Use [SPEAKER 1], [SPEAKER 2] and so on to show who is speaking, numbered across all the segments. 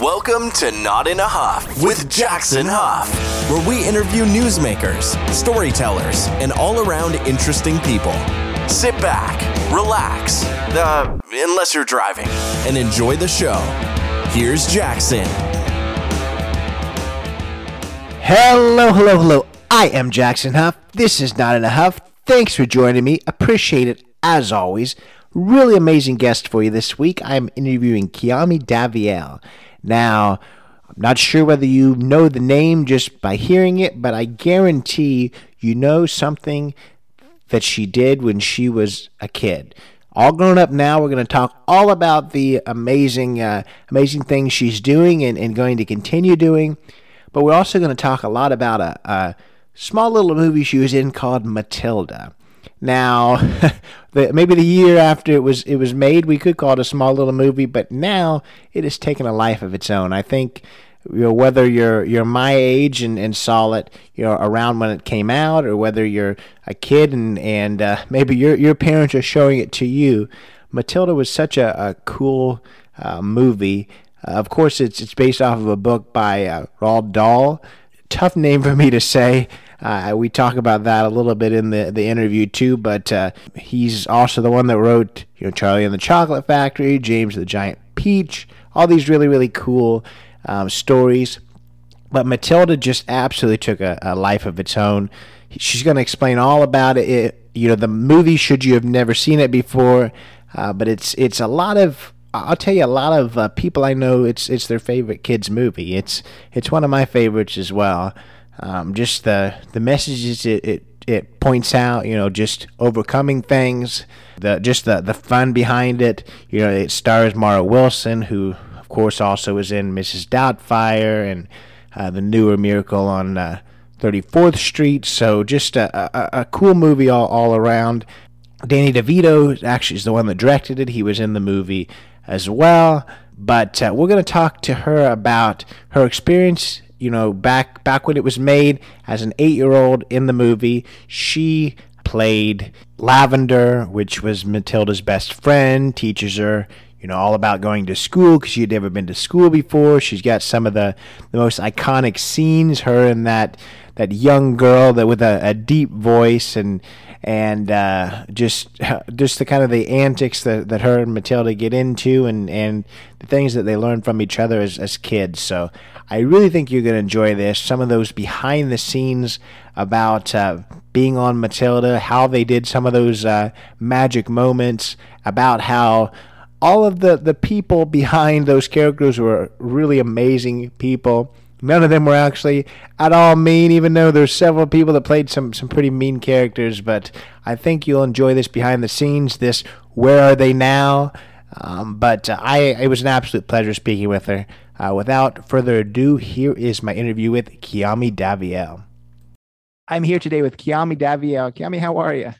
[SPEAKER 1] Welcome to Not in a Huff with Jackson Huff, where we interview newsmakers, storytellers, and all around interesting people. Sit back, relax, uh, unless you're driving, and enjoy the show. Here's Jackson.
[SPEAKER 2] Hello, hello, hello. I am Jackson Huff. This is Not in a Huff. Thanks for joining me. Appreciate it as always. Really amazing guest for you this week. I'm interviewing Kiami Davael. Now, I'm not sure whether you know the name just by hearing it, but I guarantee you know something that she did when she was a kid. All grown up now, we're going to talk all about the amazing, uh, amazing things she's doing and, and going to continue doing. But we're also going to talk a lot about a, a small little movie she was in called Matilda. Now, the, maybe the year after it was it was made, we could call it a small little movie, but now it has taken a life of its own. I think you know, whether you're you're my age and, and saw it you know around when it came out, or whether you're a kid and and uh, maybe your your parents are showing it to you, Matilda was such a, a cool uh, movie. Uh, of course, it's it's based off of a book by uh, Roald Dahl. Tough name for me to say. Uh, we talk about that a little bit in the, the interview too, but uh, he's also the one that wrote, you know, Charlie and the Chocolate Factory, James the Giant Peach, all these really really cool um, stories. But Matilda just absolutely took a, a life of its own. She's going to explain all about it. it. You know, the movie should you have never seen it before, uh, but it's it's a lot of I'll tell you, a lot of uh, people I know, it's it's their favorite kids movie. It's it's one of my favorites as well. Um, just the the messages it, it it points out, you know, just overcoming things, the just the the fun behind it. You know, it stars Mara Wilson, who of course also is in Mrs. Doubtfire and uh, the newer Miracle on uh, 34th Street. So just a, a, a cool movie all, all around. Danny DeVito actually is the one that directed it. He was in the movie as well. But uh, we're going to talk to her about her experience you know, back back when it was made as an eight year old in the movie, she played Lavender, which was Matilda's best friend, teaches her, you know, all about going to school because she had never been to school before. She's got some of the, the most iconic scenes, her and that that young girl that with a, a deep voice and and uh, just just the kind of the antics that, that her and Matilda get into and, and the things that they learn from each other as, as kids. So I really think you're going to enjoy this. Some of those behind the scenes about uh, being on Matilda, how they did some of those uh, magic moments, about how all of the, the people behind those characters were really amazing people None of them were actually at all mean, even though there's several people that played some, some pretty mean characters. But I think you'll enjoy this behind the scenes, this Where Are They Now? Um, but uh, I it was an absolute pleasure speaking with her. Uh, without further ado, here is my interview with Kiami Davael. I'm here today with Kiami Davael. Kiami, how are you?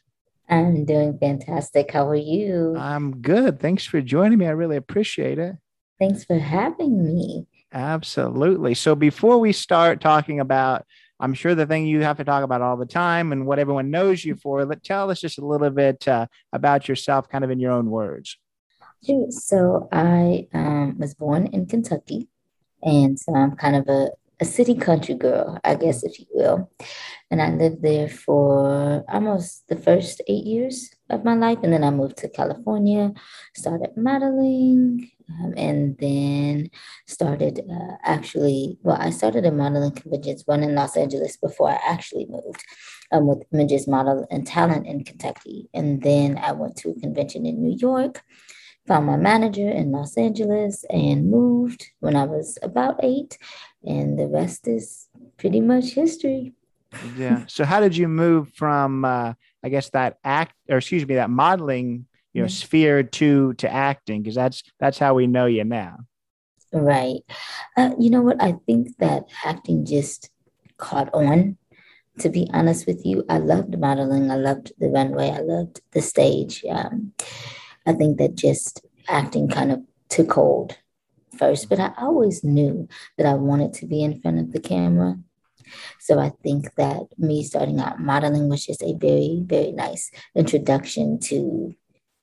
[SPEAKER 3] I'm doing fantastic. How are you?
[SPEAKER 2] I'm good. Thanks for joining me. I really appreciate it.
[SPEAKER 3] Thanks for having me.
[SPEAKER 2] Absolutely. So before we start talking about, I'm sure the thing you have to talk about all the time and what everyone knows you for, let tell us just a little bit uh, about yourself, kind of in your own words.
[SPEAKER 3] So I um, was born in Kentucky, and so I'm kind of a, a city country girl, I guess, if you will. And I lived there for almost the first eight years of my life. And then I moved to California, started modeling, um, and then started uh, actually, well, I started in modeling conventions, one in Los Angeles before I actually moved um, with Images Model and Talent in Kentucky. And then I went to a convention in New York, found my manager in Los Angeles, and moved when I was about eight. And the rest is pretty much history.
[SPEAKER 2] Yeah. So, how did you move from, uh, I guess, that act, or excuse me, that modeling you know mm-hmm. sphere to to acting because that's that's how we know you now.
[SPEAKER 3] Right. Uh, you know what? I think that acting just caught on. To be honest with you i loved modeling. I loved the runway. I loved the stage. Um, i think that just acting kind of took hold first but i always knew that i wanted to be in front of the camera. So I think that me starting out modeling was just a very, very nice introduction to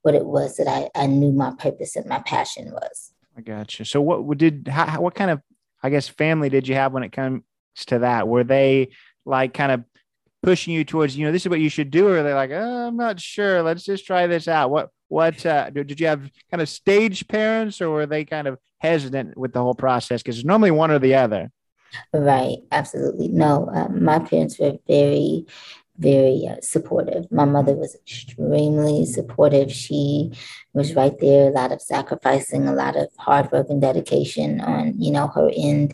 [SPEAKER 3] what it was that I, I knew my purpose and my passion was.
[SPEAKER 4] I got you. So what did how, what kind of I guess family did you have when it comes to that? Were they like kind of pushing you towards you know this is what you should do, or they're like oh, I'm not sure. Let's just try this out. What what uh, did you have kind of stage parents, or were they kind of hesitant with the whole process? Because it's normally one or the other.
[SPEAKER 3] Right, absolutely. No, uh, my parents were very very uh, supportive. My mother was extremely supportive. She was right there, a lot of sacrificing, a lot of hard work and dedication on, you know, her end,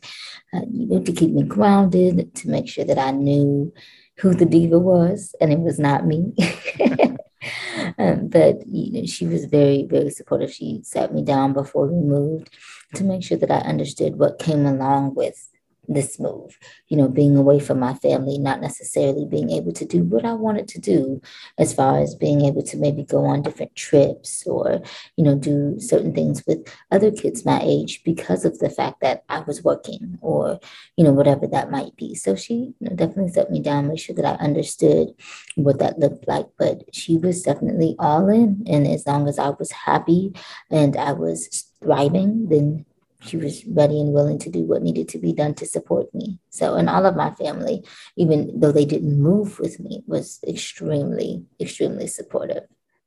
[SPEAKER 3] uh, to keep me grounded, to make sure that I knew who the diva was, and it was not me. um, but you know, she was very, very supportive. She sat me down before we moved to make sure that I understood what came along with this move, you know, being away from my family, not necessarily being able to do what I wanted to do, as far as being able to maybe go on different trips or, you know, do certain things with other kids my age because of the fact that I was working or, you know, whatever that might be. So she you know, definitely set me down, make sure that I understood what that looked like. But she was definitely all in. And as long as I was happy and I was thriving, then she was ready and willing to do what needed to be done to support me. So, and all of my family, even though they didn't move with me, was extremely, extremely supportive.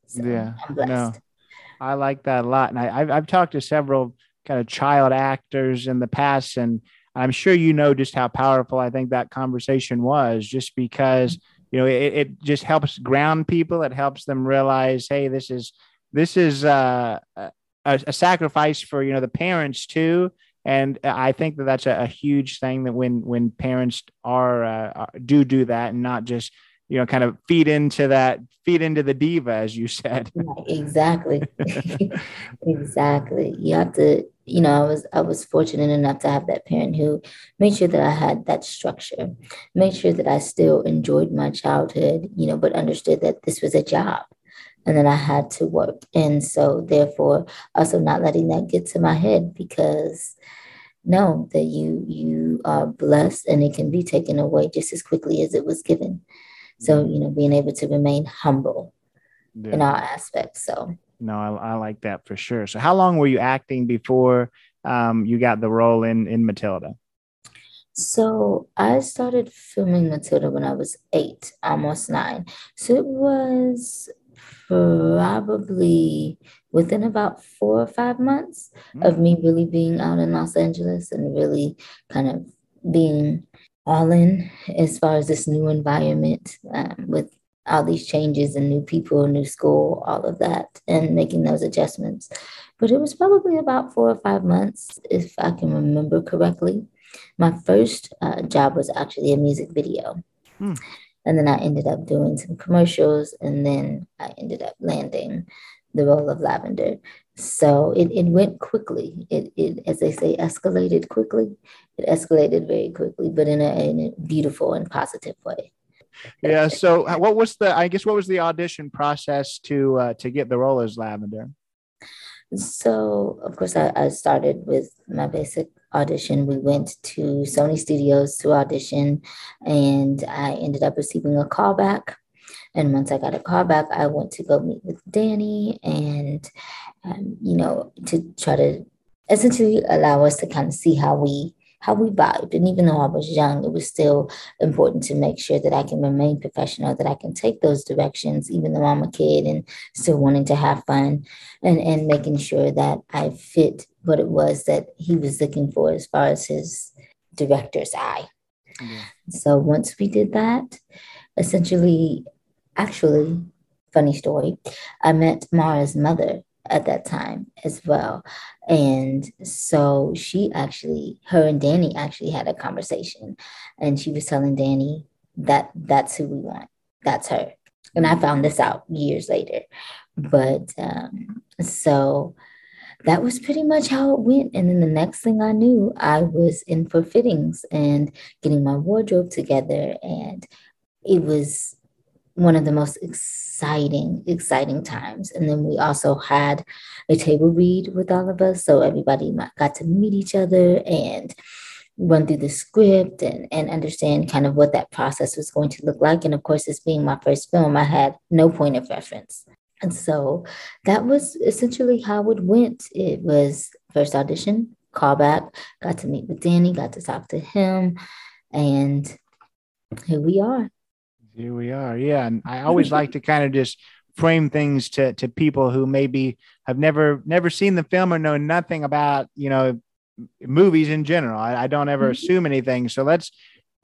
[SPEAKER 4] So yeah, no, I like that a lot, and I, I've I've talked to several kind of child actors in the past, and I'm sure you know just how powerful I think that conversation was, just because you know it, it just helps ground people. It helps them realize, hey, this is this is uh, a, a sacrifice for you know the parents too. And I think that that's a, a, huge thing that when when parents are uh, do do that and not just you know kind of feed into that feed into the diva as you said.
[SPEAKER 3] Exactly. Exactly. You have to you know i was i was fortunate enough to have that parent who made sure that i had that structure made sure that i still enjoyed my childhood you know but understood that this was a job and then I had to work. And so, therefore, also not letting that get to my head because know that you you are blessed and it can be taken away just as quickly as it was given. So, you know, being able to remain humble yeah. in all aspects. So,
[SPEAKER 4] no, I, I, like that for sure. So, how long were you acting before um, you got the role in in Matilda?
[SPEAKER 3] So I started filming Matilda when I was eight, almost nine. So it was probably within about four or five months mm-hmm. of me really being out in Los Angeles and really kind of being all in as far as this new environment um, with all these changes and new people, new school, all of that, and making those adjustments. But it was probably about four or five months, if I can remember correctly. My first uh, job was actually a music video. Hmm. And then I ended up doing some commercials and then I ended up landing the role of Lavender. So it, it went quickly. It, it, as they say, escalated quickly. It escalated very quickly, but in a, in a beautiful and positive way.
[SPEAKER 4] Yeah. So what was the, I guess, what was the audition process to, uh, to get the role as Lavender?
[SPEAKER 3] So, of course, I, I started with my basic audition. We went to Sony Studios to audition, and I ended up receiving a call back. And once I got a call back, I went to go meet with Danny and, um, you know, to try to essentially allow us to kind of see how we how we vibed. And even though I was young, it was still important to make sure that I can remain professional, that I can take those directions, even though I'm a kid and still wanting to have fun and, and making sure that I fit what it was that he was looking for as far as his director's eye. Yeah. So once we did that, essentially, actually, funny story, I met Mara's mother at that time as well. And so she actually, her and Danny actually had a conversation, and she was telling Danny that that's who we want. That's her. And I found this out years later. But um, so that was pretty much how it went. And then the next thing I knew, I was in for fittings and getting my wardrobe together. And it was one of the most exciting, exciting times. And then we also had a table read with all of us. So everybody got to meet each other and run through the script and, and understand kind of what that process was going to look like. And of course, this being my first film, I had no point of reference. And so that was essentially how it went. It was first audition, call back, got to meet with Danny, got to talk to him, and here we are.
[SPEAKER 4] Here we are. Yeah. And I always like to kind of just frame things to to people who maybe have never never seen the film or know nothing about, you know, movies in general. I, I don't ever mm-hmm. assume anything. So let's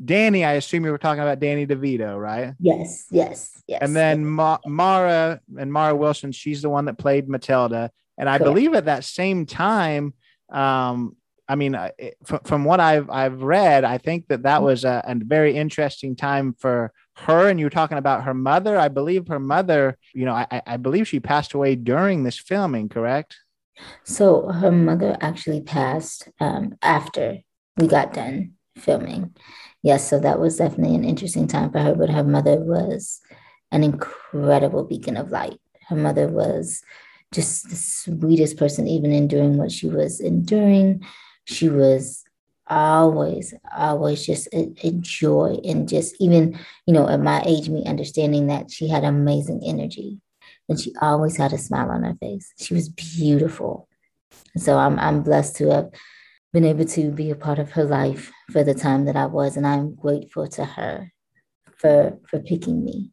[SPEAKER 4] Danny, I assume you were talking about Danny DeVito, right?
[SPEAKER 3] Yes, yes, yes.
[SPEAKER 4] And then Ma- Mara and Mara Wilson, she's the one that played Matilda. And I Correct. believe at that same time, um, I mean, from, from what I've I've read, I think that that was a, a very interesting time for her. And you were talking about her mother. I believe her mother, you know, I, I believe she passed away during this filming, correct?
[SPEAKER 3] So her mother actually passed um, after we got done filming yes, so that was definitely an interesting time for her. But her mother was an incredible beacon of light. Her mother was just the sweetest person, even enduring what she was enduring. She was always, always just a, a, joy and just even, you know, at my age, me understanding that she had amazing energy and she always had a smile on her face. She was beautiful. So I'm I'm blessed to have been able to be a part of her life for the time that I was, and I'm grateful to her for for picking me.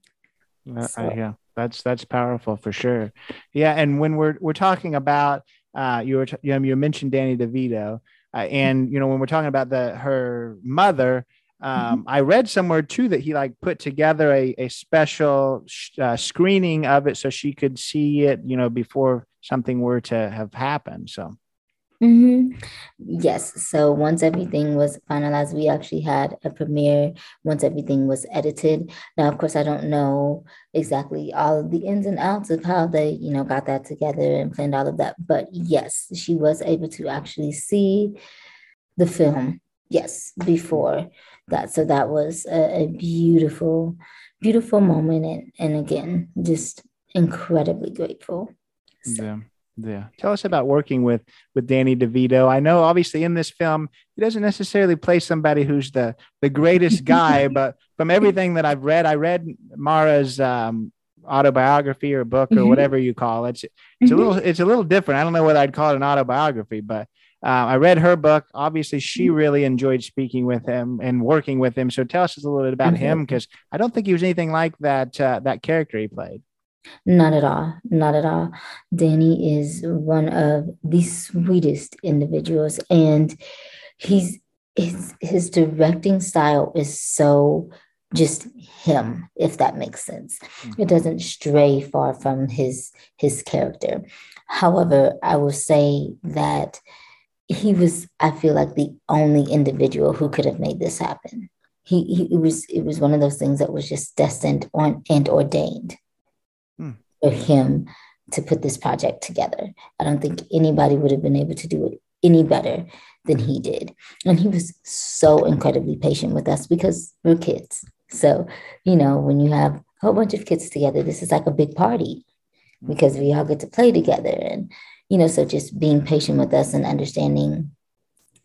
[SPEAKER 4] Uh, so. yeah, that's that's powerful for sure. Yeah, and when we're we're talking about uh, you were t- you, know, you mentioned Danny DeVito, uh, and you know when we're talking about the her mother. Um, mm-hmm. I read somewhere too that he like put together a, a special sh- uh, screening of it so she could see it, you know, before something were to have happened. So
[SPEAKER 3] Mm-hmm. Yes. So once everything was finalized, we actually had a premiere once everything was edited. Now, of course, I don't know exactly all of the ins and outs of how they, you know, got that together and planned all of that. But yes, she was able to actually see the film. Yes, before that. So that was a, a beautiful, beautiful moment. And, and again, just incredibly grateful.
[SPEAKER 4] So. Yeah. Yeah. Tell us about working with with Danny DeVito. I know obviously in this film he doesn't necessarily play somebody who's the the greatest guy, but from everything that I've read, I read Mara's um, autobiography or book or mm-hmm. whatever you call it. It's, it's a little it's a little different. I don't know whether I'd call it an autobiography, but uh, I read her book. Obviously, she mm-hmm. really enjoyed speaking with him and working with him. So tell us a little bit about mm-hmm. him because I don't think he was anything like that uh, that character he played.
[SPEAKER 3] Not at all. Not at all. Danny is one of the sweetest individuals, and he's his his directing style is so just him, if that makes sense. Mm-hmm. It doesn't stray far from his his character. However, I will say that he was, I feel like, the only individual who could have made this happen. He, he it was it was one of those things that was just destined on and ordained Hmm. for him to put this project together. I don't think anybody would have been able to do it any better than he did. And he was so incredibly patient with us because we're kids. So, you know, when you have a whole bunch of kids together, this is like a big party because we all get to play together. And, you know, so just being patient with us and understanding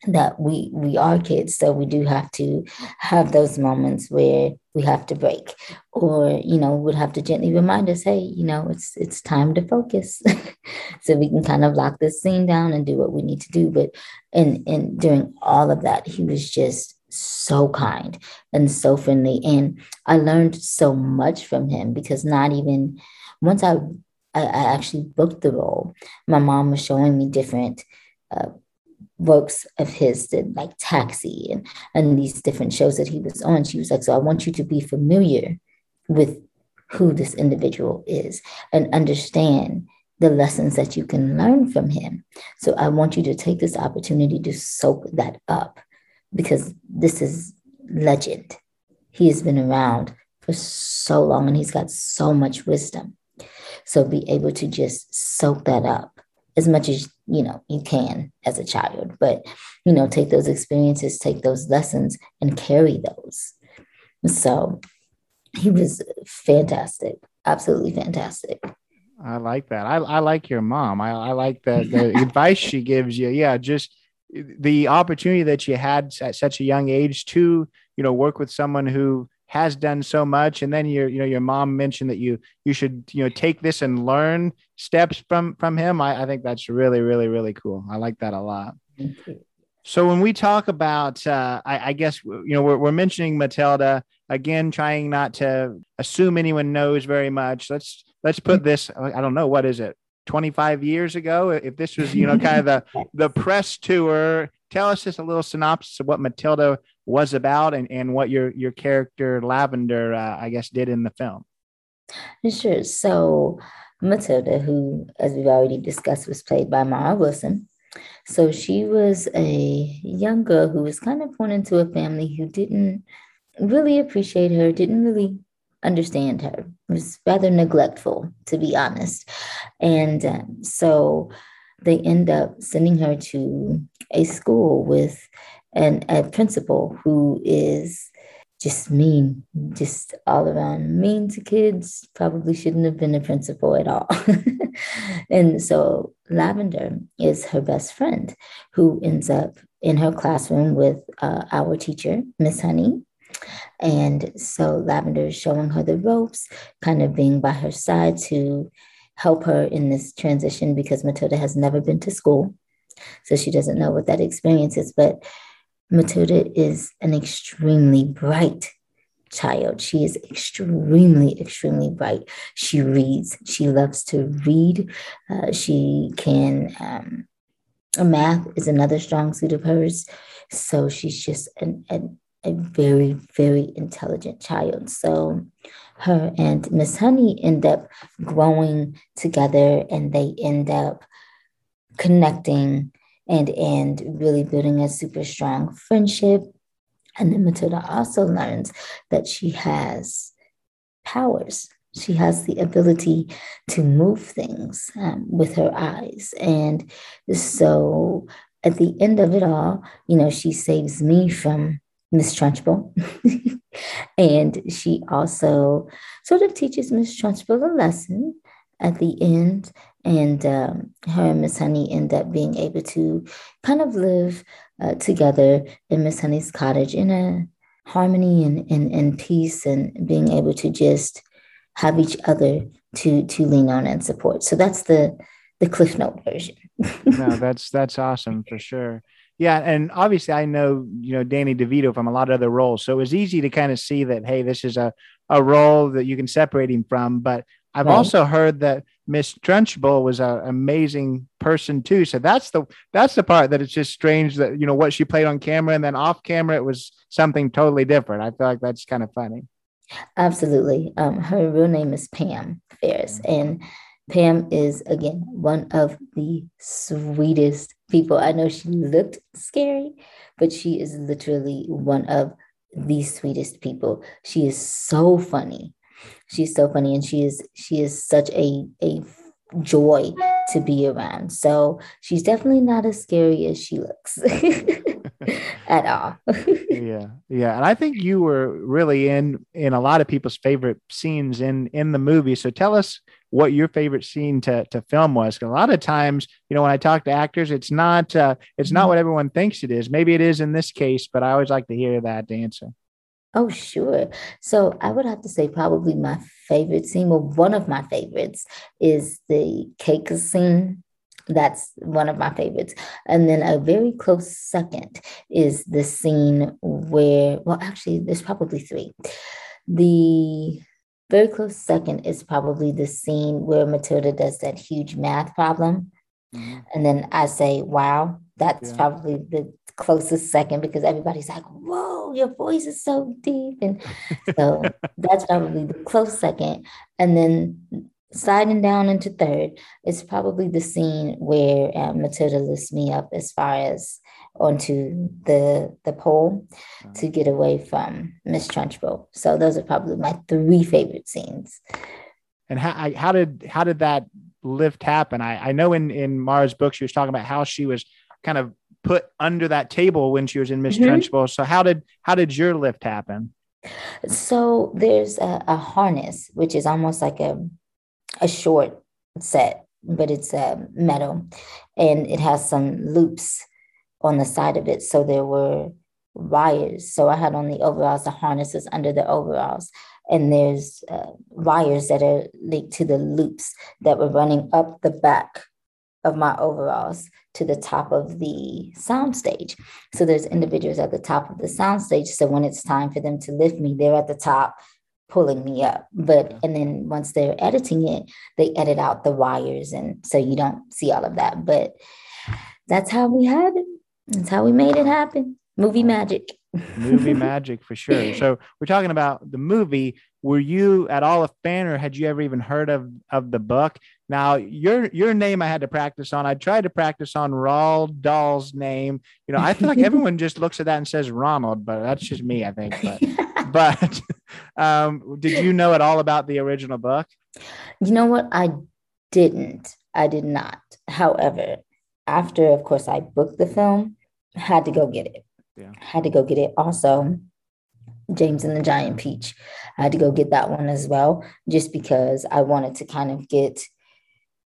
[SPEAKER 3] that we we are kids so we do have to have those moments where we have to break. Or you know would have to gently remind us hey you know it's it's time to focus. So we can kind of lock this scene down and do what we need to do. But and and during all of that he was just so kind and so friendly. And i learned so much from him because not even once i i, I actually booked the role my mom was showing me different uh, works of his did like Taxi and, and these different shows that he was on. She was like, So I want you to be familiar with who this individual is and understand the lessons that you can learn from him. So I want you to take this opportunity to soak that up because this is legend. He has been around for so long and he's got so much wisdom. So be able to just soak that up as much as you know you can as a child. But you know take those experiences take those lessons and carry those. So he was fantastic absolutely fantastic.
[SPEAKER 4] I like that. I, I like your mom. I, I like the, the advice she gives you. Yeah just the opportunity that you had at such a young age to you know work with someone who has done so much. And then your you know your mom mentioned that you you should you know take this and learn steps from from him. I, I think that's really really really cool. I like that a lot. So when we talk about uh, I, I, guess you know we're, we're mentioning matilda. Again trying not to assume anyone knows very much. Let's let's put this i don't know what is it? 25 years ago if this was you know kind of the the press tour tell us just a little synopsis of what matilda was about and, and what your your character lavender uh, i guess did in the film
[SPEAKER 3] sure so matilda who as we've already discussed was played by mara wilson so she was a young girl who was kind of born into a family who didn't really appreciate her didn't really understand her. was rather neglectful, to be honest. And um, so they end up sending her to a school with an, a principal who is just mean, just all around mean to kids, probably shouldn't have been a principal at all. and so Lavender is her best friend who ends up in her classroom with uh, our teacher, Miss Honey, and so Lavender is showing her the ropes, kind of being by her side to help her in this transition because Matilda has never been to school. So she doesn't know what that experience is. But Matilda is an extremely bright child. She is extremely, extremely bright. She reads, she loves to read. Uh, she can, um, math is another strong suit of hers. So she's just an, an a very, very intelligent child. So her and Miss Honey end up growing together and they end up connecting and and really building a super strong friendship. And then Matilda also learns that she has powers. She has the ability to move things um, with her eyes. And so at the end of it all, you know, she saves me from Miss Trunchbull. and she also sort of teaches Miss Trunchbull a lesson at the end. And um, her and Miss Honey end up being able to kind of live uh, together in Miss Honey's cottage in a harmony and, and, and peace and being able to just have each other to to lean on and support. So that's the the Cliff Note version.
[SPEAKER 4] no, that's that's awesome for sure. Yeah, and obviously I know you know Danny DeVito from a lot of other roles, so it was easy to kind of see that hey, this is a a role that you can separate him from. But I've right. also heard that Miss Trunchbull was an amazing person too. So that's the that's the part that it's just strange that you know what she played on camera and then off camera it was something totally different. I feel like that's kind of funny.
[SPEAKER 3] Absolutely. Um, her real name is Pam Ferris, and Pam is again one of the sweetest people. I know she looked scary, but she is literally one of the sweetest people. She is so funny. She's so funny and she is she is such a a joy to be around. So she's definitely not as scary as she looks at all.
[SPEAKER 4] yeah. Yeah. And I think you were really in in a lot of people's favorite scenes in in the movie. So tell us what your favorite scene to, to film was. Because a lot of times, you know, when I talk to actors, it's not uh, it's not mm-hmm. what everyone thinks it is. Maybe it is in this case, but I always like to hear that answer.
[SPEAKER 3] Oh, sure. So I would have to say probably my favorite scene, well, one of my favorites is the cake scene. That's one of my favorites. And then a very close second is the scene where, well, actually, there's probably three. The very close second is probably the scene where Matilda does that huge math problem. Mm-hmm. And then I say, wow, that's yeah. probably the closest second because everybody's like, whoa, your voice is so deep. And so that's probably the close second. And then sliding down into third is probably the scene where uh, Matilda lifts me up as far as onto the the pole to get away from Miss Trunchbull. So those are probably my three favorite scenes.
[SPEAKER 4] And how how did how did that lift happen? I I know in in Mara's book she was talking about how she was kind of put under that table when she was in Miss mm-hmm. Trunchbull. So how did how did your lift happen?
[SPEAKER 3] So there's a, a harness which is almost like a a short set, but it's uh, metal, and it has some loops on the side of it. So there were wires. So I had on the overalls, the harnesses under the overalls. And there's uh, wires that are linked to the loops that were running up the back of my overalls to the top of the soundstage. So there's individuals at the top of the soundstage. So when it's time for them to lift me, they're at the top pulling me up. But and then once they're editing it, they edit out the wires and so you don't see all of that. But that's how we had it. That's how we made it happen. Movie magic.
[SPEAKER 4] movie magic for sure. So we're talking about the movie. Were you at all a fan, or had you ever even heard of of the book? Now your your name I had to practice on. I tried to practice on Roald Dahl's name. You know, I feel like everyone just looks at that and says Ronald, but that's just me, I think. But, but um, did you know at all about the original book?
[SPEAKER 3] You know what? I didn't. I did not. However, after, of course, I booked the film, had to go get it. Yeah. Had to go get it. Also, James and the Giant Peach. I had to go get that one as well, just because I wanted to kind of get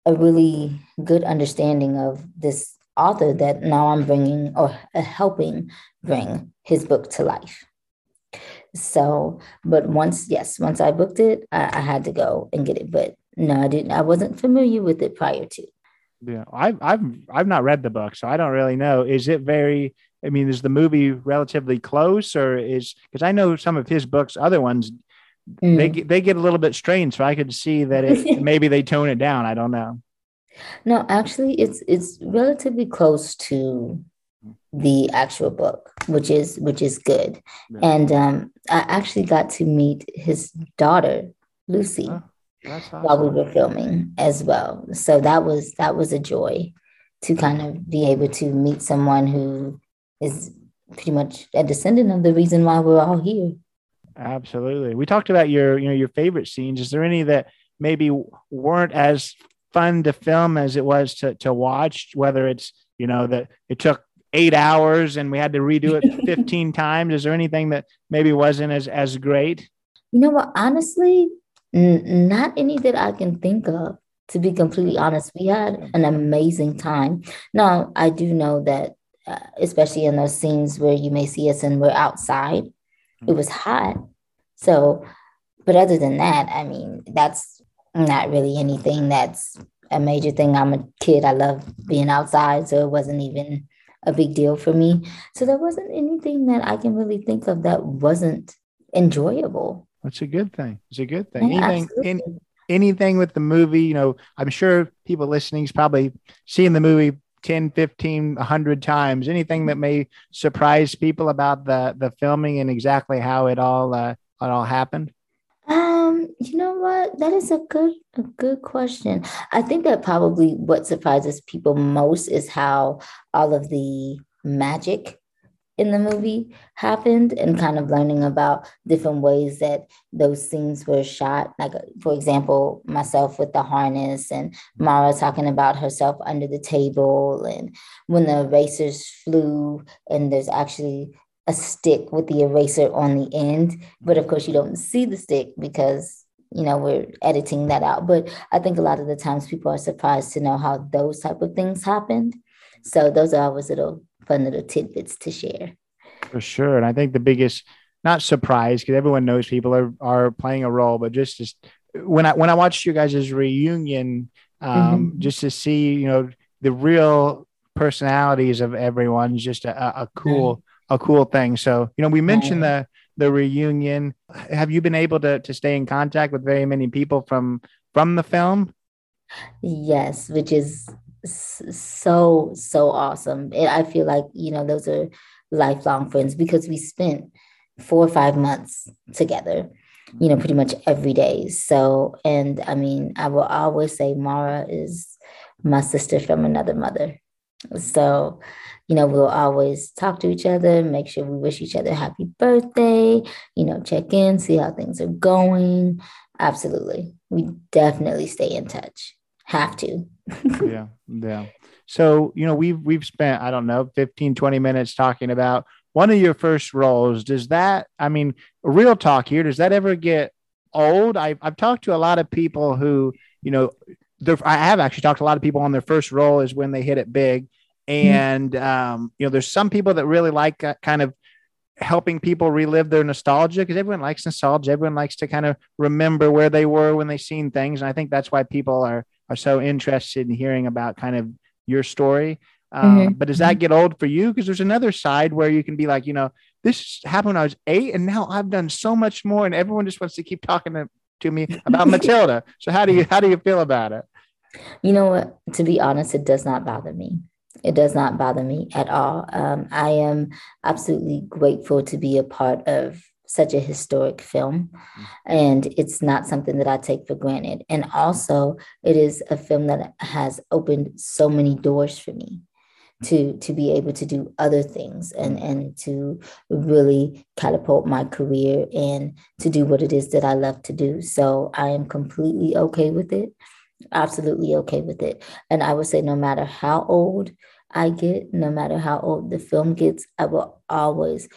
[SPEAKER 3] a really good understanding of this author that now I'm bringing or uh, helping bring his book to life. So, but once, yes, once I booked it, I, I had to go and get it. But no, I didn't. I wasn't familiar with it prior to.
[SPEAKER 4] Yeah, I've I've I've not read the book, so I don't really know. Is it very? I mean, is the movie relatively close, or is because I know some of his books, other ones, mm. they they get a little bit strange. So I could see that it maybe they tone it down. I don't know.
[SPEAKER 3] No, actually, it's it's relatively close to the actual book, which is which is good. Yeah. And um, I actually got to meet his daughter, Lucy. Oh awesome. while we were filming as well. So that was that was a joy to kind of be able to meet someone who is pretty much a descendant of the reason why we're all here.
[SPEAKER 4] Absolutely. We talked about your, you know, your favorite scenes. Is there any that maybe weren't as fun to film as it was to to watch? Whether it's, you know, that it took eight hours and we had to redo it 15 times. Is there anything that maybe wasn't as as great?
[SPEAKER 3] You know what? Honestly, N- not any that I can think of, to be completely honest. We had an amazing time. Now, I do know that, uh, especially in those scenes where you may see us and we're outside, it mm-hmm. was hot. So, but other than that, I mean, that's not really anything that's a major thing. I'm a kid. I love being outside. So it wasn't even a big deal for me. So there wasn't anything that I can really think of that wasn't enjoyable.
[SPEAKER 4] That's a good thing. It's a good thing. Yeah, anything, any, anything with the movie, you know, I'm sure people listening is probably seeing the movie 10, 15, 100 times. Anything that may surprise people about the the filming and exactly how it all uh, it all happened?
[SPEAKER 3] Um, you know what? That is a good a good question. I think that probably what surprises people most is how all of the magic in the movie happened and mm-hmm. kind of learning about different ways that those scenes were shot. Like, for example, myself with the harness and Mara talking about herself under the table, and when the erasers flew, and there's actually a stick with the eraser on the end. But of course, you don't see the stick because you know we're editing that out but i think a lot of the times people are surprised to know how those type of things happened so those are always little fun little tidbits to share.
[SPEAKER 4] For sure. And I think the biggest, not surprise, because everyone knows people are, are playing a role, but just, just when I when I watched you guys' reunion, um, mm-hmm. just to see, you know, the real personalities of everyone is just a, a cool, a cool thing. So, you know, we mentioned the the reunion. Have you been able to to stay in contact with very many people from from the film?
[SPEAKER 3] Yes, which is so so awesome. I feel like you know those are lifelong friends because we spent four or five months together. You know, pretty much every day. So, and I mean, I will always say Mara is my sister from another mother. So, you know, we'll always talk to each other, make sure we wish each other happy birthday, you know, check in, see how things are going. Absolutely. We definitely stay in touch. Have to.
[SPEAKER 4] Yeah. Yeah. So, you know, we've we've spent, I don't know, 15, 20 minutes talking about one of your first roles. Does that, I mean, real talk here, does that ever get old? I, I've talked to a lot of people who, you know, I have actually talked to a lot of people on their first role is when they hit it big. Mm-hmm. And, um, you know, there's some people that really like kind of helping people relive their nostalgia because everyone likes nostalgia. Everyone likes to kind of remember where they were when they seen things, and I think that's why people are are so interested in hearing about kind of your story. Um, mm-hmm. But does that mm-hmm. get old for you? Because there's another side where you can be like, you know, this happened when I was eight, and now I've done so much more, and everyone just wants to keep talking to, to me about Matilda. So how do you how do you feel about it?
[SPEAKER 3] You know what? To be honest, it does not bother me. It does not bother me at all. Um, I am absolutely grateful to be a part of such a historic film. And it's not something that I take for granted. And also, it is a film that has opened so many doors for me to to be able to do other things and and to really catapult my career and to do what it is that I love to do. So I am completely okay with it. Absolutely okay with it. And I would say no matter how old I get, no matter how old the film gets, I will always,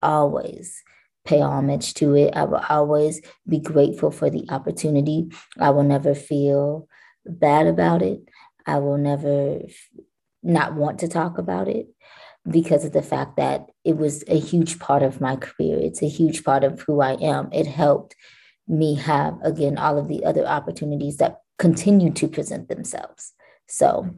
[SPEAKER 3] always pay homage to it. I will always be grateful for the opportunity. I will never feel bad about it. I will never not want to talk about it because of the fact that it was a huge part of my career. It's a huge part of who I am. It helped me have, again, all of the other opportunities that continue to present themselves. So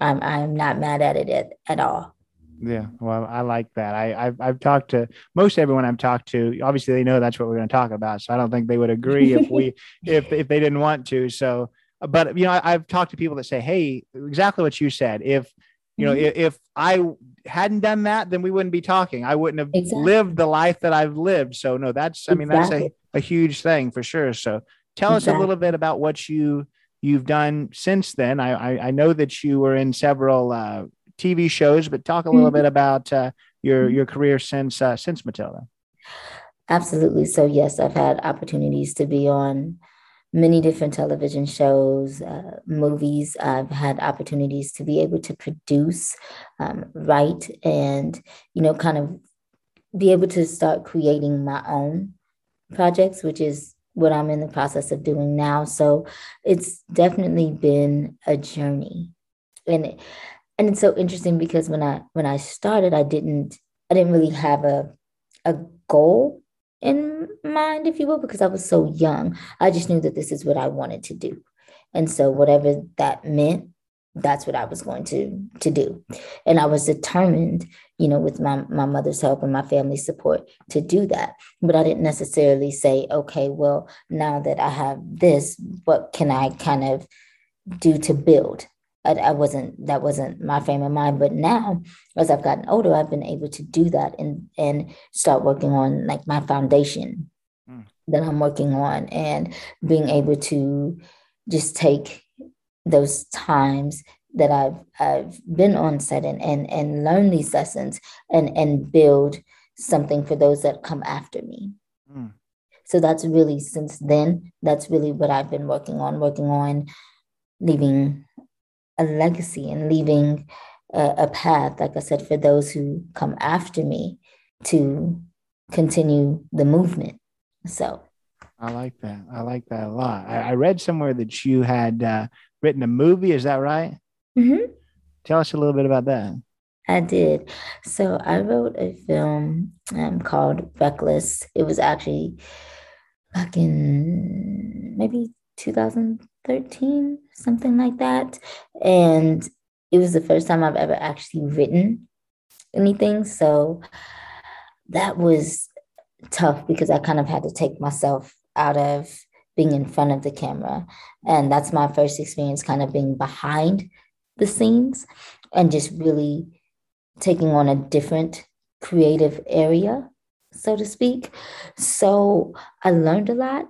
[SPEAKER 3] I'm I'm not mad at it at, at all.
[SPEAKER 4] Yeah, well, I like that. I I've, I've talked to most everyone I've talked to. Obviously, they know that's what we're going to talk about. So I don't think they would agree if we if if they didn't want to. So, but you know, I, have talked to people that say, "Hey, exactly what you said. If you know, mm-hmm. if, if, I hadn't done that, then we wouldn't be talking. I wouldn't have exactly. lived the life that I've lived. So no, that's I mean, exactly. that's a, a huge thing for sure. So tell exactly. us a little bit about what you you've done since then. I, I, I know that you were in several uh, TV shows, but talk a little mm-hmm. bit about uh, your your career since uh, since Matilda.
[SPEAKER 3] Absolutely. So yes, I've had opportunities to be on many different television shows, uh, movies. I've had opportunities to be able to produce, um, write, and you know, kind of be able to start creating my own projects, which is what I'm in the process of doing now. So it's definitely been a journey. And and it's so interesting because when I when I started, I didn't I didn't really have a a goal in mind, if you will, because I was so young. I just knew that this is what I wanted to do. And so whatever that meant, that's what I was going to to do. And I was determined, you know, with my my mother's help and my family's support to do that. But I didn't necessarily say, okay, well, now that I have this, what can I kind of do to build? I, I wasn't that wasn't my frame of mind. But now, as I've gotten older, I've been able to do that and and start working on like my foundation mm. that I'm working on and being able to just take those times that I've I've been on set and and, and learn these lessons and and build something for those that come after me. Mm. So that's really since then, that's really what I've been working on, working on leaving a legacy and leaving a, a path, like I said, for those who come after me to continue the movement. So
[SPEAKER 4] I like that. I like that a lot. I, I read somewhere that you had uh, written a movie. Is that right? Mm-hmm. Tell us a little bit about that.
[SPEAKER 3] I did. So I wrote a film um, called Reckless. It was actually back in maybe 2013, something like that. And it was the first time I've ever actually written anything. So that was tough because I kind of had to take myself out of being in front of the camera. And that's my first experience kind of being behind the scenes and just really taking on a different creative area, so to speak. So I learned a lot.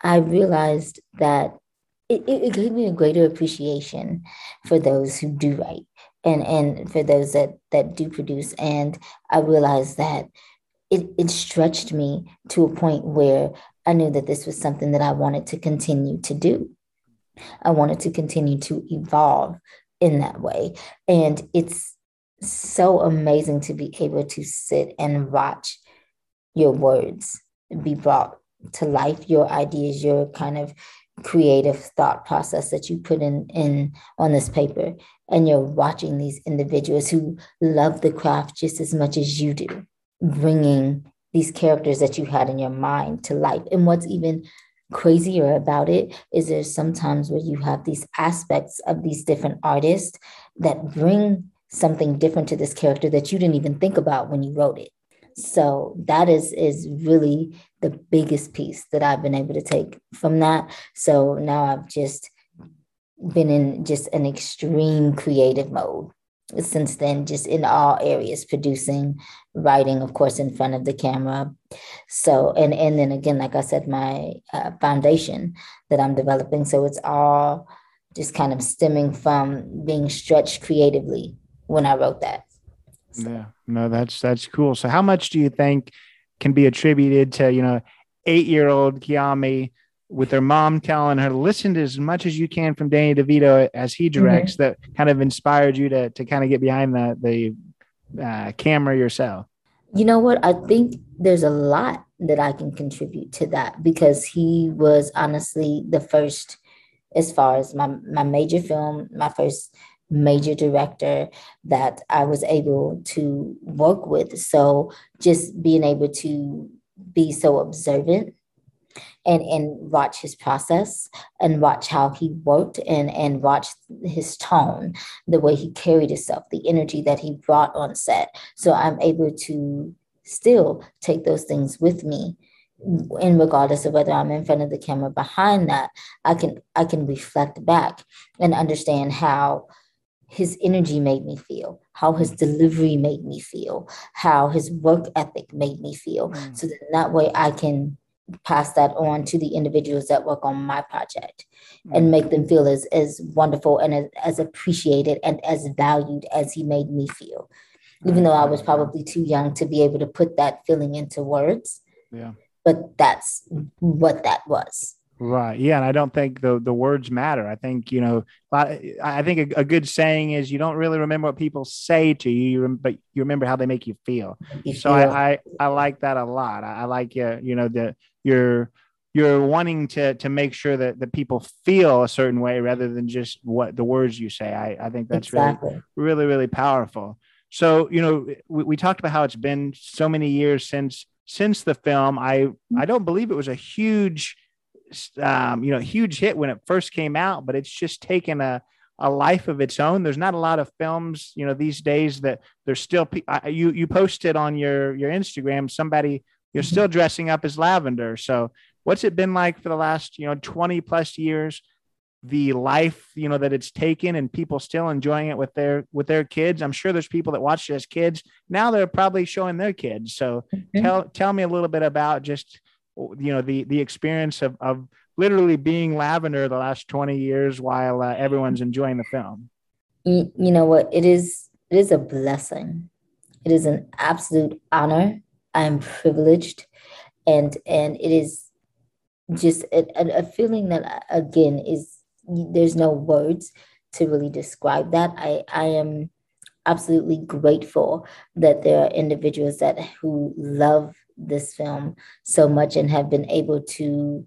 [SPEAKER 3] I realized that it, it gave me a greater appreciation for those who do write and, and for those that, that do produce. And I realized that it, it stretched me to a point where I knew that this was something that I wanted to continue to do. I wanted to continue to evolve in that way. And it's so amazing to be able to sit and watch your words be brought to life, your ideas, your kind of creative thought process that you put in, in on this paper. And you're watching these individuals who love the craft just as much as you do. bringing these characters that you had in your mind to life. And what's even crazier about it is there's sometimes where you have these aspects of these different artists that bring something different to this character that you didn't even think about when you wrote it. So that is is really the biggest piece that I've been able to take from that. So now I've just been in just an extreme creative mode since then, just in all areas, producing, writing, of course, in front of the camera. So, and and then again, like I said, my uh, foundation that I'm developing. So it's all just kind of stemming from being stretched creatively when I wrote that.
[SPEAKER 4] So. Yeah, no, that's that's cool. So, how much do you think can be attributed to you know eight year old Kiami? with their mom telling her listen to as much as you can from Danny DeVito as he mm-hmm. directs mm-hmm. that kind of inspired you to to kind of get behind the the uh, camera yourself?
[SPEAKER 3] You know what? I think there's a lot that I can contribute to that because he was honestly the first, as far as my my major film, my first major director that I was able to work with. So just being able to be so observant and and watch his process and watch how he worked and and watch his tone the way he carried himself the energy that he brought on set so i'm able to still take those things with me and regardless of whether i'm in front of the camera behind that i can i can reflect back and understand how his energy made me feel, how his delivery made me feel, how his work ethic made me feel. Mm. So that, that way I can pass that on to the individuals that work on my project and mm. make them feel as, as wonderful and as, as appreciated and as valued as he made me feel even though i was probably too young to be able to put that feeling into words
[SPEAKER 4] yeah
[SPEAKER 3] but that's what that was
[SPEAKER 4] Right. Yeah. And I don't think the, the words matter. I think, you know, I think a, a good saying is you don't really remember what people say to you, you but you remember how they make you feel. so I, I, I, like that a lot. I, I like, uh, you know, the, you're, you're wanting to, to make sure that the people feel a certain way rather than just what the words you say. I, I think that's exactly. really, really, really powerful. So, you know, we, we talked about how it's been so many years since, since the film. I, I don't believe it was a huge, um, you know, huge hit when it first came out, but it's just taken a, a life of its own. There's not a lot of films, you know, these days that there's still pe- you you posted on your your Instagram somebody you're mm-hmm. still dressing up as lavender. So what's it been like for the last you know 20 plus years? The life you know that it's taken and people still enjoying it with their with their kids. I'm sure there's people that watched it as kids. Now they're probably showing their kids. So mm-hmm. tell tell me a little bit about just you know the the experience of of literally being lavender the last 20 years while uh, everyone's enjoying the film.
[SPEAKER 3] You, you know what? It is it is a blessing. It is an absolute honor. I'm privileged. And and it is just a, a, feeling that again is there's no words to really describe that. I i am absolutely grateful that there are individuals that who love this film so much and have been able to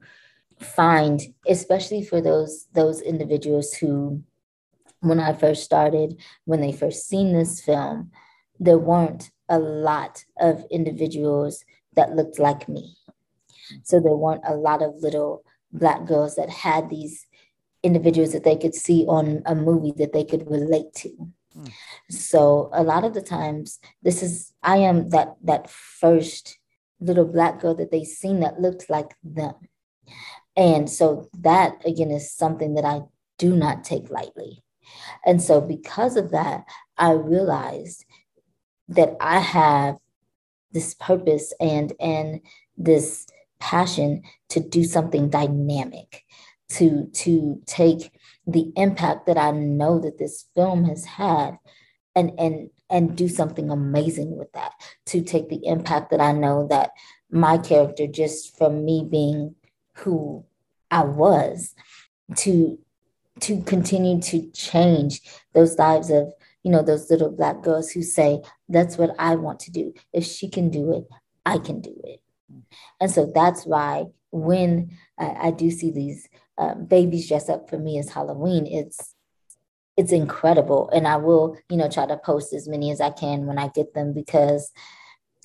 [SPEAKER 3] find especially for those those individuals who when i first started when they first seen this film there weren't a lot of individuals that looked like me so there weren't a lot of little black girls that had these individuals that they could see on a movie that they could relate to mm. so a lot of the times this is i am that that first little black girl that they seen that looked like them. And so that again is something that I do not take lightly. And so because of that, I realized that I have this purpose and and this passion to do something dynamic, to to take the impact that I know that this film has had and and and do something amazing with that to take the impact that I know that my character, just from me being who I was, to to continue to change those lives of you know those little black girls who say that's what I want to do. If she can do it, I can do it. And so that's why when I, I do see these um, babies dress up for me as Halloween, it's it's incredible and i will you know try to post as many as i can when i get them because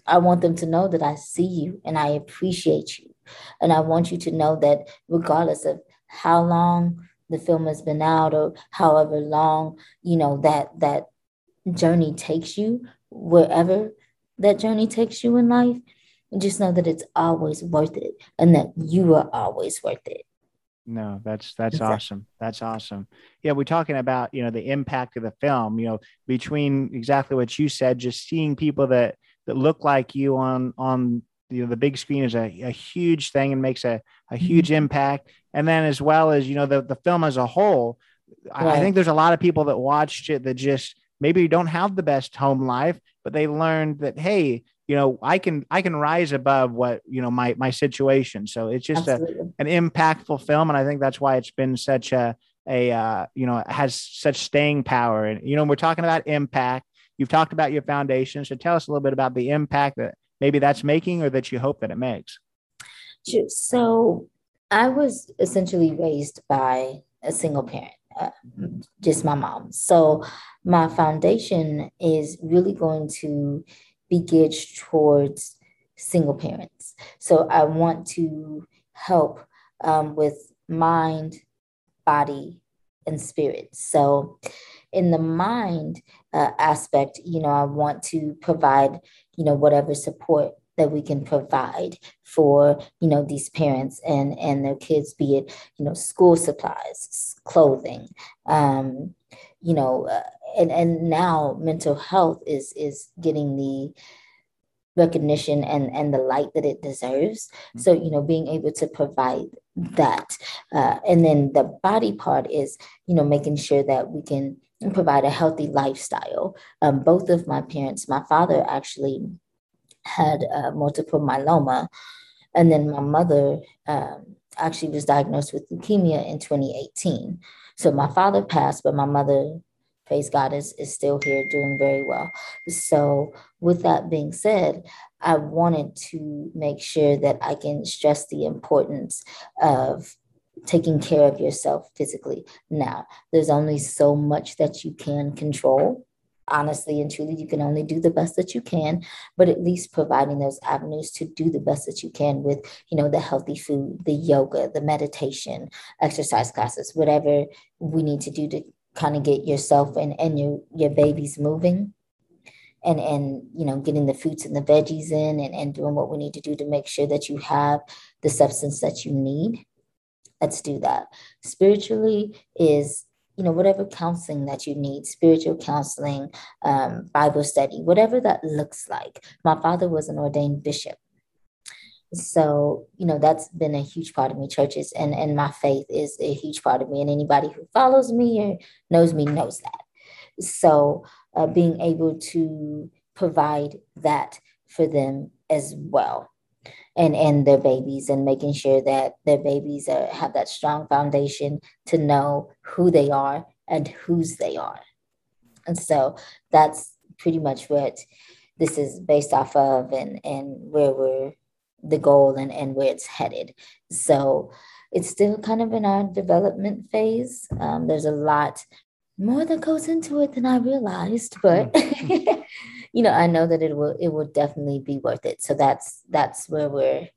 [SPEAKER 3] I want them to know that I see you and I appreciate you. And I want you to know that regardless of how long the film has been out or however long, you know, that that journey takes you, wherever that journey takes you in life, just know that it's always worth it and that you are always worth it.
[SPEAKER 4] No, that's that's exactly. awesome. That's awesome. Yeah, we're talking about, you know, the impact of the film, you know, between exactly what you said, just seeing people that that look like you on on you know the big screen is a, a huge thing and makes a, a huge mm-hmm. impact. And then as well as, you know, the, the film as a whole, right. I think there's a lot of people that watched it that just maybe don't have the best home life, but they learned that, hey, you know i can i can rise above what you know my my situation. So it's just a, an impactful film and i think that's why it's been such a a uh, you know has such staying power. And you know we're talking about impact. You've talked about your foundation so tell us a little bit about the impact that maybe that's making or that you hope that it makes.
[SPEAKER 3] So i was essentially raised by a single parent uh, just my mom. So my foundation is really going to be towards single parents. So I want to help um, with mind, body, and spirit. So in the mind uh, aspect, you know, I want to provide, you know, whatever support that we can provide for you know these parents and and their kids be it you know school supplies clothing um you know uh, and and now mental health is is getting the recognition and and the light that it deserves mm-hmm. so you know being able to provide that uh, and then the body part is you know making sure that we can provide a healthy lifestyle um, both of my parents my father actually had uh, multiple myeloma and then my mother um, actually was diagnosed with leukemia in 2018 so my father passed but my mother praise God, is, is still here doing very well. So, with that being said, I wanted to make sure that I can stress the importance of taking care of yourself physically. Now, there's only so much that you can control. Honestly and truly, you can only do the best that you can, but at least providing those avenues to do the best that you can with, you know, the healthy food, the yoga, the meditation, exercise classes, whatever we need to do to kind of get yourself and, and your, your babies moving and and you know getting the fruits and the veggies in and, and doing what we need to do to make sure that you have the substance that you need. Let's do that. Spiritually is you know whatever counseling that you need spiritual counseling um, bible study whatever that looks like. My father was an ordained bishop. So you know that's been a huge part of me churches and and my faith is a huge part of me and anybody who follows me or knows me knows that. So uh, being able to provide that for them as well and and their babies and making sure that their babies are, have that strong foundation to know who they are and whose they are and so that's pretty much what this is based off of and and where we're the goal and, and where it's headed. So it's still kind of in our development phase. Um, there's a lot more that goes into it than I realized, but mm-hmm. you know, I know that it will it will definitely be worth it. So that's that's where we're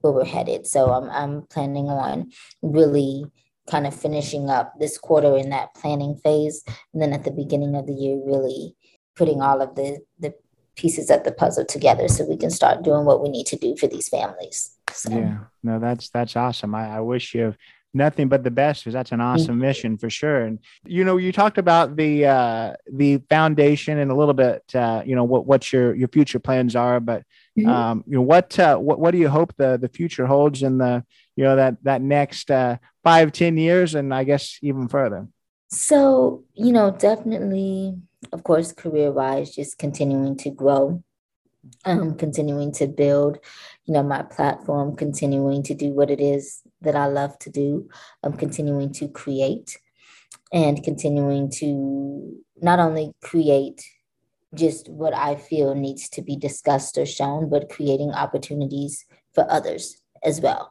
[SPEAKER 3] where we're headed. So I'm I'm planning on really kind of finishing up this quarter in that planning phase, and then at the beginning of the year, really putting all of the the pieces of the puzzle together so we can start doing what we need to do for these families. So.
[SPEAKER 4] Yeah, no, that's that's awesome. I, I wish you nothing but the best because that's an awesome mm-hmm. mission for sure. And you know, you talked about the uh, the foundation and a little bit, uh, you know, what what your your future plans are, but mm-hmm. um, you know, what uh, what what do you hope the the future holds in the you know that that next uh, five ten years, and I guess even further.
[SPEAKER 3] So you know, definitely of course, career wise, just continuing to grow, um, continuing to build, you know, my platform, continuing to do what it is that I love to do, I'm continuing to create and continuing to not only create just what I feel needs to be discussed or shown, but creating opportunities for others as well.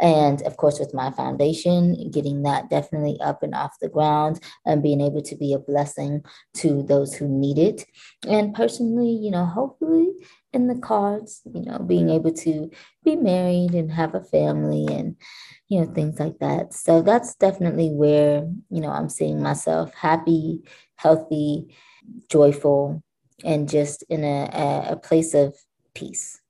[SPEAKER 3] And of course, with my foundation, getting that definitely up and off the ground and being able to be a blessing to those who need it. And personally, you know, hopefully in the cards, you know, being able to be married and have a family and, you know, things like that. So that's definitely where, you know, I'm seeing myself happy, healthy, joyful, and just in a, a, place of peace.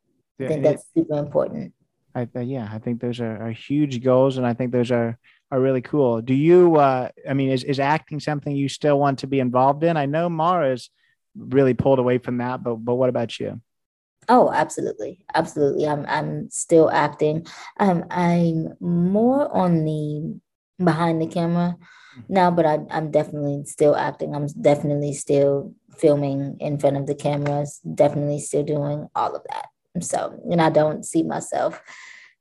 [SPEAKER 3] I think that's super important.
[SPEAKER 4] I, yeah, I think those are, are huge goals, and I think those are are really cool. Do you? Uh, I mean, is is acting something you still want to be involved in? I know Mara's really pulled away from that, but but what about you?
[SPEAKER 3] Oh, absolutely, absolutely. I'm I'm still acting. Um, I'm more on the behind the camera mm-hmm. now, but I, I'm definitely still acting. I'm definitely still filming in front of the cameras. Definitely still doing all of that. So, and I don't see myself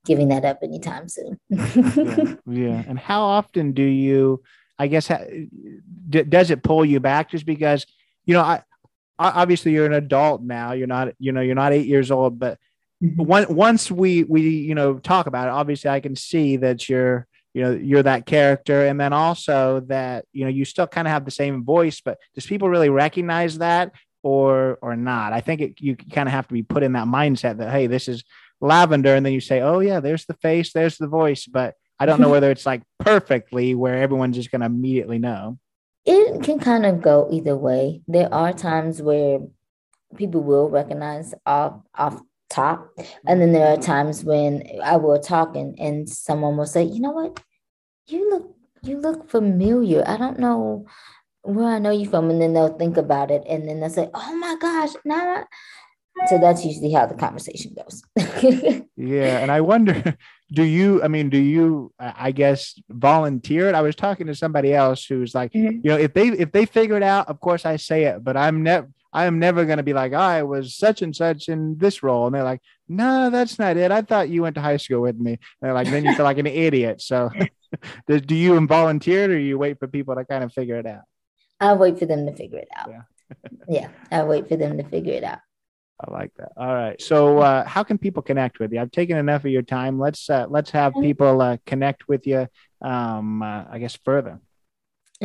[SPEAKER 3] giving that up anytime soon.
[SPEAKER 4] yeah, yeah. And how often do you? I guess does it pull you back just because you know I obviously you're an adult now. You're not, you know, you're not eight years old, but mm-hmm. once we, we, you know, talk about it, obviously I can see that you're, you know, you're that character. And then also that, you know, you still kind of have the same voice, but does people really recognize that or, or not? I think it, you kind of have to be put in that mindset that, Hey, this is lavender. And then you say, Oh yeah, there's the face, there's the voice, but I don't know whether it's like perfectly where everyone's just going to immediately know
[SPEAKER 3] it can kind of go either way. There are times where people will recognize off off top, and then there are mm-hmm. times when I will talk and, and someone will say, "You know what? You look you look familiar. I don't know where I know you from." And then they'll think about it, and then they'll say, "Oh my gosh, now." So that's usually how the conversation goes.
[SPEAKER 4] yeah, and I wonder do you i mean do you i guess volunteer it i was talking to somebody else who's like mm-hmm. you know if they if they figure it out of course i say it but i'm never i am never going to be like i was such and such in this role. And they're like no that's not it. I thought you went to high school with me. And they're like then you feel like an idiot. So do, do you volunteer or you wait for people to kind of figure it out?
[SPEAKER 3] I wait for them to figure it out. Yeah, yeah i wait for them to figure it out
[SPEAKER 4] I like that. All right. So, uh, how can people connect with you? I've taken enough of your time. Let's uh, let's have people uh, connect with you. Um, uh, I guess further.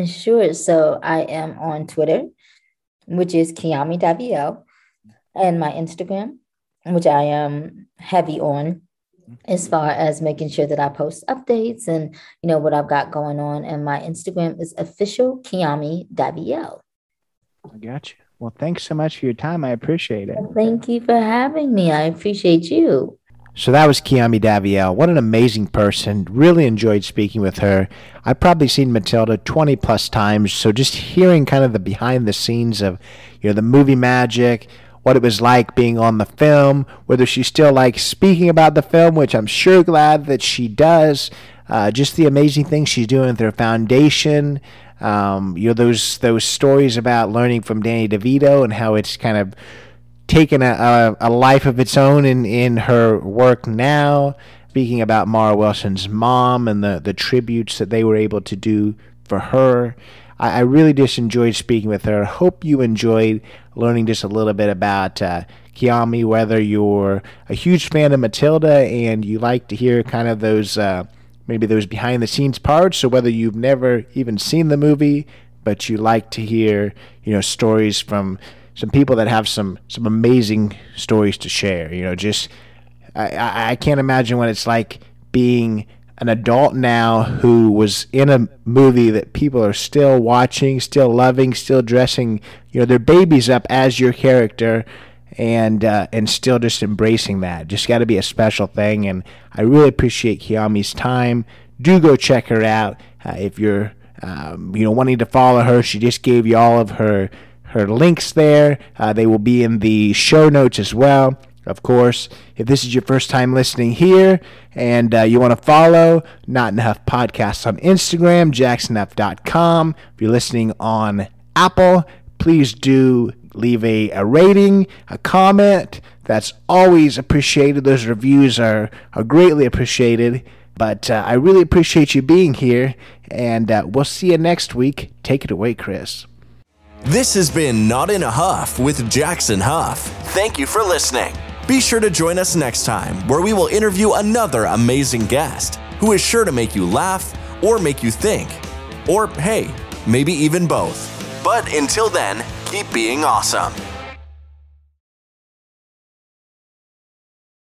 [SPEAKER 3] Sure. So I am on Twitter, which is Kiami Davael, and my Instagram, which I am heavy on, as far as making sure that I post updates and you know what I've got going on. And my Instagram is official Kiami Davael.
[SPEAKER 4] I got you. Well, thanks so much for your time. I appreciate it.
[SPEAKER 3] thank you for having me. I appreciate you.
[SPEAKER 4] So that was Kiami Davael. What an amazing person. Really enjoyed speaking with her. I've probably seen Matilda 20 plus times. So just hearing kind of the behind the scenes of, you know, the movie magic, what it was like being on the film, whether she still likes speaking about the film, which I'm sure glad that she does. Uh, just the amazing things she's doing with her foundation, um, you know those those stories about learning from Danny DeVito and how it's kind of taken a, a, a life of its own in, in her work now. Speaking about Mara Wilson's mom and the, the tributes that they were able to do for her. I, I really just enjoyed speaking with her. Hope you enjoyed learning just a little bit about uh, Kiami, whether you're a huge fan of Matilda and you like to hear kind of those. Uh, maybe those behind the scenes parts, or whether you've never even seen the movie, but you like to hear, you know, stories from some people that have some some amazing stories to share. You know, just I, I can't imagine what it's like being an adult now who was in a movie that people are still watching, still loving, still dressing, you know, their babies up as your character and uh, and still just embracing that. Just got to be a special thing, and I really appreciate Kiami's time. Do go check her out uh, if you're um, you know wanting to follow her. She just gave you all of her her links there. Uh, they will be in the show notes as well. Of course, if this is your first time listening here and uh, you want to follow Not in a Huff Podcasts on Instagram, jacksonhuff.com. If you're listening on Apple, please do leave a, a rating, a comment. That's always appreciated. Those reviews are, are greatly appreciated. But uh, I really appreciate you being here, and uh, we'll see you next week. Take it away, Chris.
[SPEAKER 1] This has been Not in a Huff with Jackson Huff. Thank you for listening. Be sure to join us next time, where we will interview another amazing guest who is sure to make you laugh or make you think. Or, hey, maybe even both. But until then, keep being awesome.